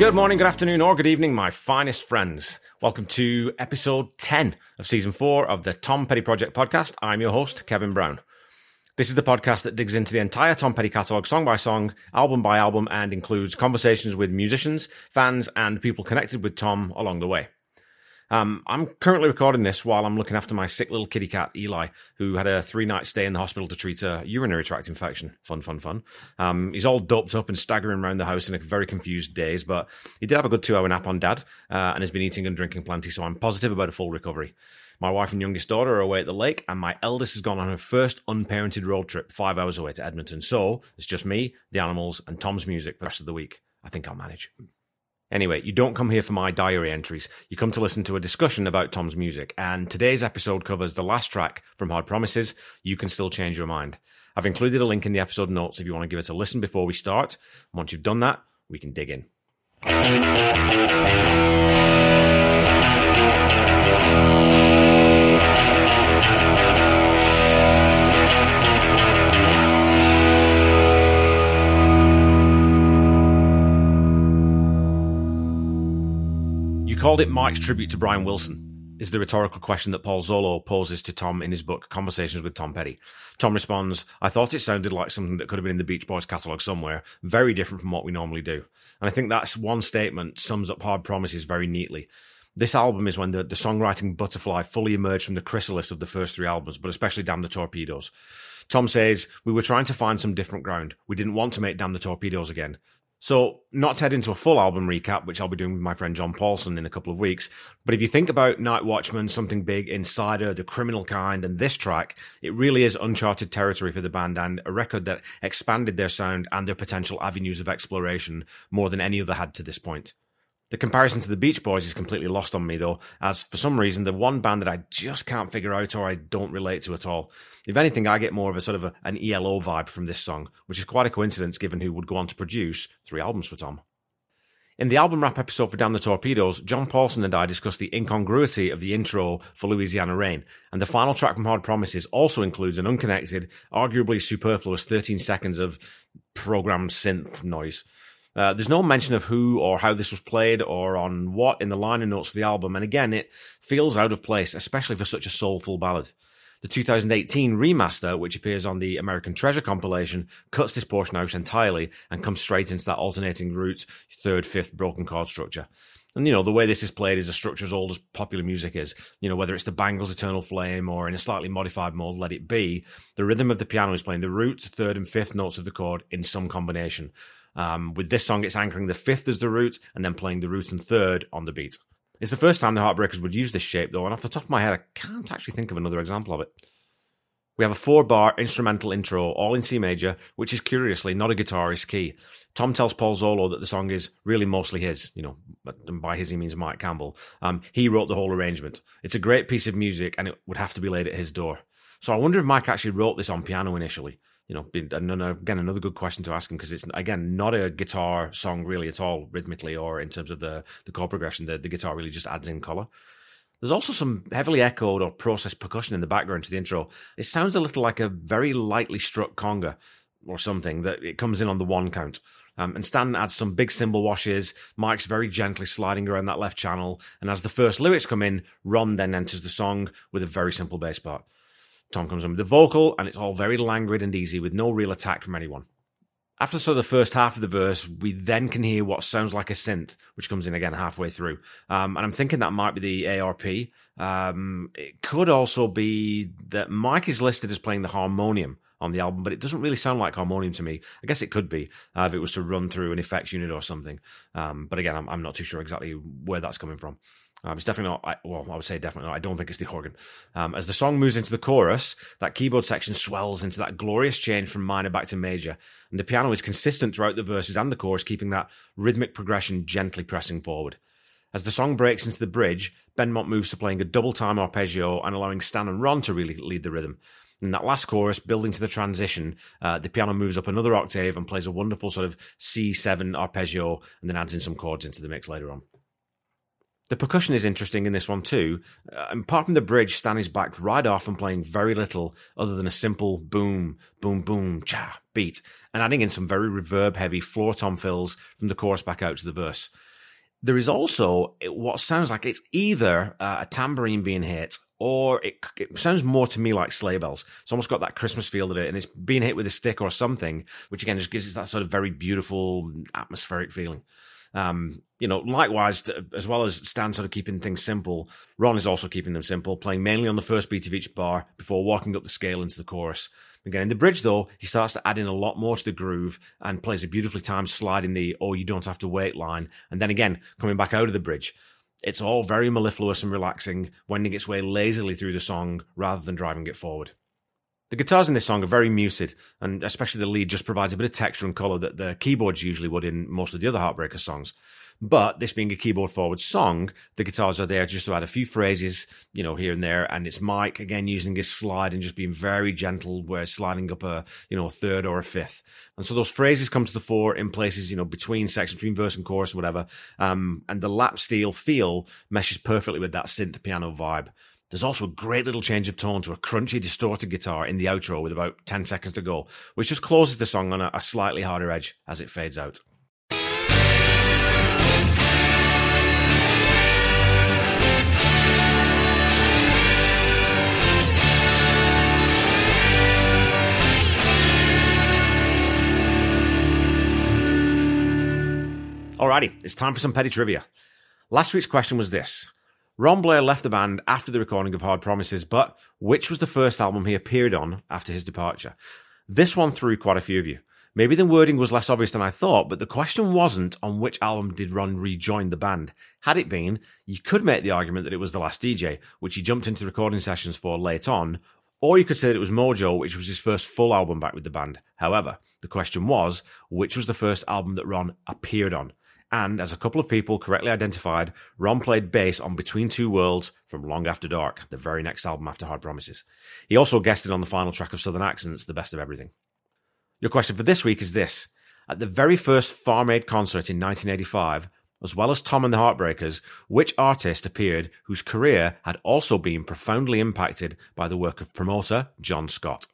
Good morning, good afternoon, or good evening, my finest friends. Welcome to episode 10 of season 4 of the Tom Petty Project podcast. I'm your host, Kevin Brown. This is the podcast that digs into the entire Tom Petty catalogue, song by song, album by album, and includes conversations with musicians, fans, and people connected with Tom along the way. Um, I'm currently recording this while I'm looking after my sick little kitty cat, Eli, who had a three night stay in the hospital to treat a urinary tract infection. Fun, fun, fun. Um, he's all doped up and staggering around the house in a very confused daze, but he did have a good two hour nap on dad uh, and has been eating and drinking plenty, so I'm positive about a full recovery. My wife and youngest daughter are away at the lake, and my eldest has gone on her first unparented road trip five hours away to Edmonton. So it's just me, the animals, and Tom's music for the rest of the week. I think I'll manage. Anyway, you don't come here for my diary entries. You come to listen to a discussion about Tom's music. And today's episode covers the last track from Hard Promises, You Can Still Change Your Mind. I've included a link in the episode notes if you want to give it a listen before we start. Once you've done that, we can dig in. Called it Mike's tribute to Brian Wilson, is the rhetorical question that Paul Zollo poses to Tom in his book Conversations with Tom Petty. Tom responds, I thought it sounded like something that could have been in the Beach Boys catalogue somewhere, very different from what we normally do. And I think that's one statement sums up Hard Promises very neatly. This album is when the, the songwriting butterfly fully emerged from the chrysalis of the first three albums, but especially Damn the Torpedoes. Tom says, We were trying to find some different ground. We didn't want to make Damn the Torpedoes again. So, not to head into a full album recap, which I'll be doing with my friend John Paulson in a couple of weeks, but if you think about Night Watchman, Something Big, Insider, The Criminal Kind, and this track, it really is uncharted territory for the band and a record that expanded their sound and their potential avenues of exploration more than any other had to this point. The comparison to the Beach Boys is completely lost on me, though, as for some reason, the one band that I just can't figure out or I don't relate to at all. If anything, I get more of a sort of a, an ELO vibe from this song, which is quite a coincidence given who would go on to produce three albums for Tom. In the album wrap episode for Damn the Torpedoes, John Paulson and I discussed the incongruity of the intro for Louisiana Rain, and the final track from Hard Promises also includes an unconnected, arguably superfluous 13 seconds of programmed synth noise. Uh, there's no mention of who or how this was played or on what in the liner notes for the album, and again, it feels out of place, especially for such a soulful ballad. The 2018 remaster, which appears on the American Treasure compilation, cuts this portion out entirely and comes straight into that alternating root, third, fifth broken chord structure. And you know, the way this is played is a structure as old as popular music is. You know, whether it's the Bangles' Eternal Flame or in a slightly modified mode, Let It Be, the rhythm of the piano is playing the root, third, and fifth notes of the chord in some combination. Um, with this song, it's anchoring the fifth as the root and then playing the root and third on the beat. It's the first time the Heartbreakers would use this shape, though, and off the top of my head, I can't actually think of another example of it. We have a four bar instrumental intro, all in C major, which is curiously not a guitarist key. Tom tells Paul Zollo that the song is really mostly his, you know, and by his he means Mike Campbell. Um, he wrote the whole arrangement. It's a great piece of music and it would have to be laid at his door. So I wonder if Mike actually wrote this on piano initially you know, again, another good question to ask him because it's again not a guitar song really at all rhythmically or in terms of the the chord progression. The, the guitar really just adds in color. There's also some heavily echoed or processed percussion in the background to the intro. It sounds a little like a very lightly struck conga or something that it comes in on the one count. Um, and Stan adds some big cymbal washes. Mike's very gently sliding around that left channel. And as the first lyrics come in, Ron then enters the song with a very simple bass part. Tom comes in with the vocal, and it's all very languid and easy with no real attack from anyone. After so the first half of the verse, we then can hear what sounds like a synth, which comes in again halfway through. Um, and I'm thinking that might be the ARP. Um, it could also be that Mike is listed as playing the harmonium on the album, but it doesn't really sound like harmonium to me. I guess it could be uh, if it was to run through an effects unit or something. Um, but again, I'm, I'm, not too sure exactly where that's coming from. Um, it's definitely not. I, well, I would say definitely not. I don't think it's the organ. Um, as the song moves into the chorus, that keyboard section swells into that glorious change from minor back to major, and the piano is consistent throughout the verses and the chorus, keeping that rhythmic progression gently pressing forward. As the song breaks into the bridge, Benmont moves to playing a double time arpeggio and allowing Stan and Ron to really lead the rhythm. In that last chorus, building to the transition, uh, the piano moves up another octave and plays a wonderful sort of C7 arpeggio, and then adds in some chords into the mix later on. The percussion is interesting in this one too. Uh, apart from the bridge, Stan is backed right off and playing very little other than a simple boom, boom, boom, cha beat, and adding in some very reverb heavy floor tom fills from the chorus back out to the verse. There is also what sounds like it's either uh, a tambourine being hit or it, it, sounds more to me like sleigh bells. It's almost got that Christmas feel to it, and it's being hit with a stick or something, which again just gives it that sort of very beautiful atmospheric feeling. Um, you know, likewise, as well as Stan sort of keeping things simple, Ron is also keeping them simple, playing mainly on the first beat of each bar before walking up the scale into the chorus. Again, in the bridge, though, he starts to add in a lot more to the groove and plays a beautifully timed slide in the "Oh, you don't have to wait" line, and then again coming back out of the bridge. It's all very mellifluous and relaxing, wending its way lazily through the song rather than driving it forward. The guitars in this song are very muted, and especially the lead just provides a bit of texture and colour that the keyboards usually would in most of the other Heartbreaker songs. But this being a keyboard forward song, the guitars are there just to add a few phrases, you know, here and there. And it's Mike again using his slide and just being very gentle, where sliding up a, you know, a third or a fifth. And so those phrases come to the fore in places, you know, between sections, between verse and chorus, or whatever. Um, and the lap steel feel meshes perfectly with that synth piano vibe. There's also a great little change of tone to a crunchy, distorted guitar in the outro with about 10 seconds to go, which just closes the song on a, a slightly harder edge as it fades out. Alrighty, it's time for some petty trivia. Last week's question was this Ron Blair left the band after the recording of Hard Promises, but which was the first album he appeared on after his departure? This one threw quite a few of you. Maybe the wording was less obvious than I thought, but the question wasn't on which album did Ron rejoin the band. Had it been, you could make the argument that it was The Last DJ, which he jumped into the recording sessions for late on, or you could say that it was Mojo, which was his first full album back with the band. However, the question was, which was the first album that Ron appeared on? And as a couple of people correctly identified, Ron played bass on Between Two Worlds from Long After Dark, the very next album after Hard Promises. He also guested on the final track of Southern Accents, The Best of Everything. Your question for this week is this. At the very first Farm Aid concert in 1985, as well as Tom and the Heartbreakers, which artist appeared whose career had also been profoundly impacted by the work of promoter John Scott?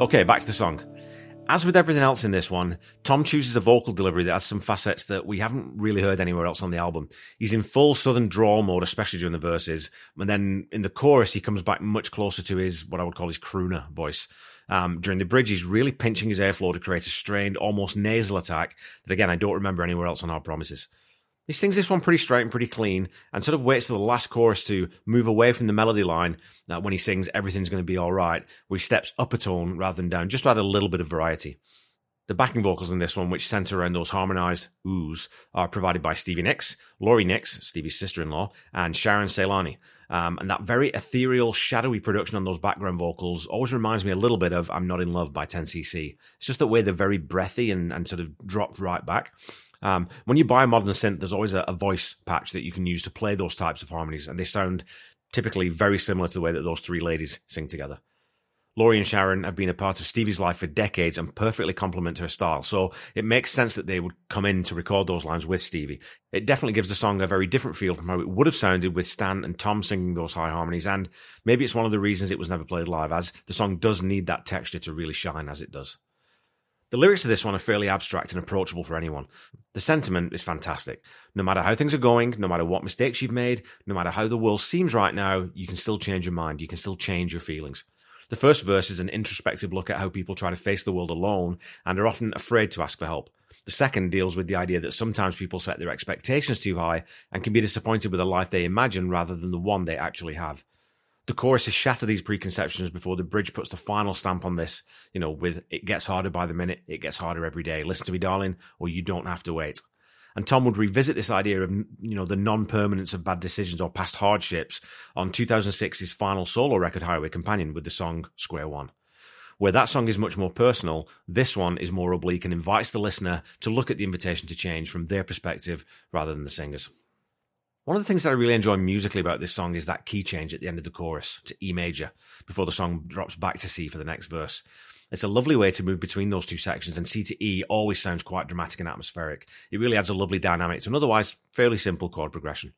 Okay, back to the song. As with everything else in this one, Tom chooses a vocal delivery that has some facets that we haven't really heard anywhere else on the album. He's in full southern drawl mode, especially during the verses, and then in the chorus he comes back much closer to his what I would call his crooner voice. Um, during the bridge, he's really pinching his airflow to create a strained, almost nasal attack that again I don't remember anywhere else on Hard Promises. He sings this one pretty straight and pretty clean and sort of waits to the last chorus to move away from the melody line uh, when he sings Everything's Gonna Be Alright, where he steps up a tone rather than down, just to add a little bit of variety. The backing vocals in this one, which center around those harmonized oohs, are provided by Stevie Nicks, Lori Nicks, Stevie's sister in law, and Sharon Celani. Um, and that very ethereal, shadowy production on those background vocals always reminds me a little bit of I'm Not in Love by 10cc. It's just that way they're very breathy and, and sort of dropped right back. Um, when you buy a modern synth, there's always a, a, voice patch that you can use to play those types of harmonies, and they sound typically very similar to the way that those three ladies sing together. Lori and Sharon have been a part of Stevie's life for decades and perfectly complement her style, so it makes sense that they would come in to record those lines with Stevie. It definitely gives the song a very different feel from how it would have sounded with Stan and Tom singing those high harmonies, and maybe it's one of the reasons it was never played live, as the song does need that texture to really shine as it does. The lyrics of this one are fairly abstract and approachable for anyone. The sentiment is fantastic. No matter how things are going, no matter what mistakes you've made, no matter how the world seems right now, you can still change your mind. You can still change your feelings. The first verse is an introspective look at how people try to face the world alone and are often afraid to ask for help. The second deals with the idea that sometimes people set their expectations too high and can be disappointed with the life they imagine rather than the one they actually have the choruses shatter these preconceptions before the bridge puts the final stamp on this, you know, with it gets harder by the minute, it gets harder every day. Listen to me, darling, or you don't have to wait. And Tom would revisit this idea of, you know, the non-permanence of bad decisions or past hardships on 2006's final solo record, Highway Companion, with the song Square One. Where that song is much more personal, this one is more oblique and invites the listener to look at the invitation to change from their perspective rather than the singer's. One of the things that I really enjoy musically about this song is that key change at the end of the chorus to E major before the song drops back to C for the next verse. It's a lovely way to move between those two sections, and C to E always sounds quite dramatic and atmospheric. It really adds a lovely dynamic to an otherwise fairly simple chord progression.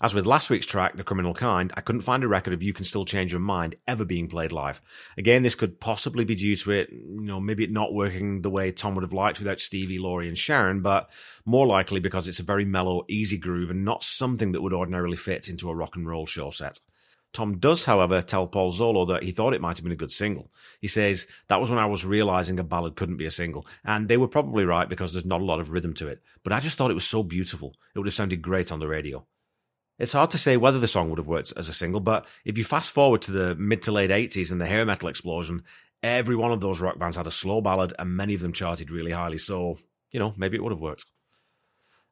As with last week's track, The Criminal Kind, I couldn't find a record of You Can Still Change Your Mind ever being played live. Again, this could possibly be due to it, you know, maybe it not working the way Tom would have liked without Stevie, Lori, and Sharon, but more likely because it's a very mellow, easy groove and not something that would ordinarily fit into a rock and roll show set. Tom does, however, tell Paul Zollo that he thought it might have been a good single. He says, That was when I was realizing a ballad couldn't be a single. And they were probably right because there's not a lot of rhythm to it. But I just thought it was so beautiful. It would have sounded great on the radio. It's hard to say whether the song would have worked as a single, but if you fast forward to the mid to late 80s and the hair metal explosion, every one of those rock bands had a slow ballad and many of them charted really highly. So, you know, maybe it would have worked.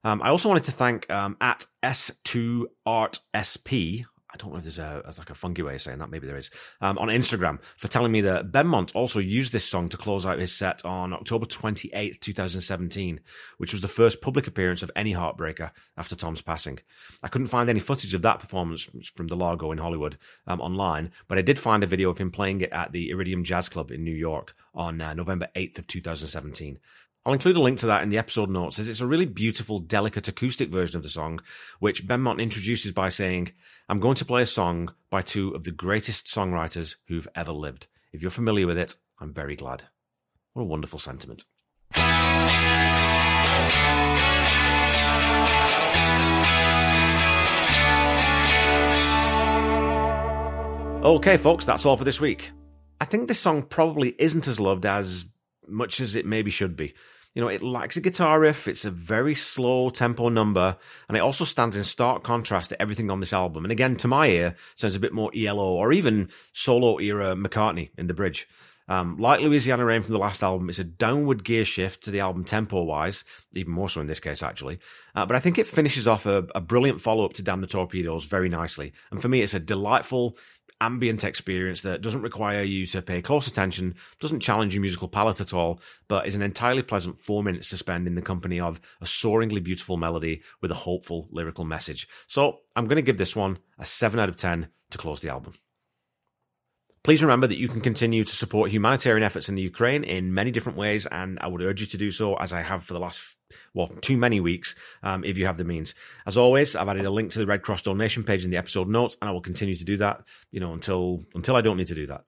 Um, I also wanted to thank um, at S2ArtSP I don't know if there's a, like a funky way of saying that. Maybe there is. Um, on Instagram for telling me that Benmont also used this song to close out his set on October 28th, 2017, which was the first public appearance of any Heartbreaker after Tom's passing. I couldn't find any footage of that performance from the Largo in Hollywood um, online, but I did find a video of him playing it at the Iridium Jazz Club in New York on uh, November 8th of 2017. I'll include a link to that in the episode notes as it's a really beautiful, delicate acoustic version of the song, which Benmont introduces by saying, I'm going to play a song by two of the greatest songwriters who've ever lived. If you're familiar with it, I'm very glad. What a wonderful sentiment. Okay, folks, that's all for this week. I think this song probably isn't as loved as much as it maybe should be. You know, it lacks a guitar riff. It's a very slow tempo number, and it also stands in stark contrast to everything on this album. And again, to my ear, sounds a bit more ELO or even solo era McCartney in the bridge. Um, like Louisiana Rain from the last album, it's a downward gear shift to the album tempo wise, even more so in this case, actually. Uh, but I think it finishes off a, a brilliant follow up to Damn the Torpedoes very nicely. And for me, it's a delightful, ambient experience that doesn't require you to pay close attention, doesn't challenge your musical palate at all, but is an entirely pleasant four minutes to spend in the company of a soaringly beautiful melody with a hopeful lyrical message. So I'm going to give this one a 7 out of 10 to close the album. Please remember that you can continue to support humanitarian efforts in the Ukraine in many different ways, and I would urge you to do so as I have for the last, well, too many weeks, um, if you have the means. As always, I've added a link to the Red Cross donation page in the episode notes, and I will continue to do that, you know, until until I don't need to do that.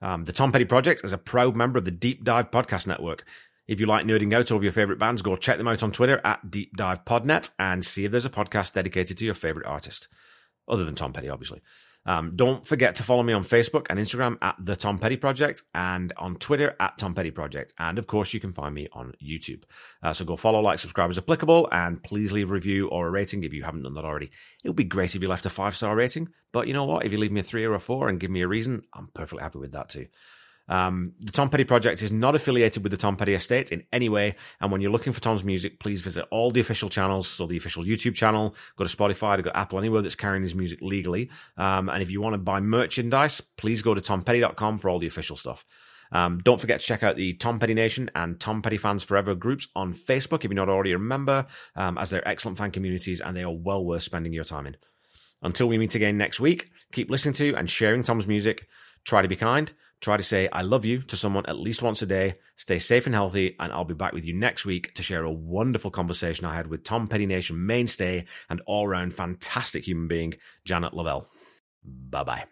Um, the Tom Petty Project is a proud member of the Deep Dive Podcast Network. If you like nerding out over your favorite bands, go check them out on Twitter at Deep Dive Podnet and see if there's a podcast dedicated to your favorite artist, other than Tom Petty, obviously. Um, don't forget to follow me on Facebook and Instagram at The Tom Petty Project and on Twitter at Tom Petty Project. And of course, you can find me on YouTube. Uh, so go follow, like, subscribe as applicable, and please leave a review or a rating if you haven't done that already. It would be great if you left a five star rating, but you know what? If you leave me a three or a four and give me a reason, I'm perfectly happy with that too. Um, the Tom Petty Project is not affiliated with the Tom Petty Estate in any way. And when you're looking for Tom's music, please visit all the official channels. So the official YouTube channel, go to Spotify, go to Apple, anywhere that's carrying his music legally. Um, and if you want to buy merchandise, please go to tompetty.com for all the official stuff. Um, don't forget to check out the Tom Petty Nation and Tom Petty Fans Forever groups on Facebook if you're not already a member, um, as they're excellent fan communities and they are well worth spending your time in. Until we meet again next week, keep listening to and sharing Tom's music. Try to be kind. Try to say, I love you to someone at least once a day. Stay safe and healthy. And I'll be back with you next week to share a wonderful conversation I had with Tom Petty Nation mainstay and all round fantastic human being, Janet Lavelle. Bye bye.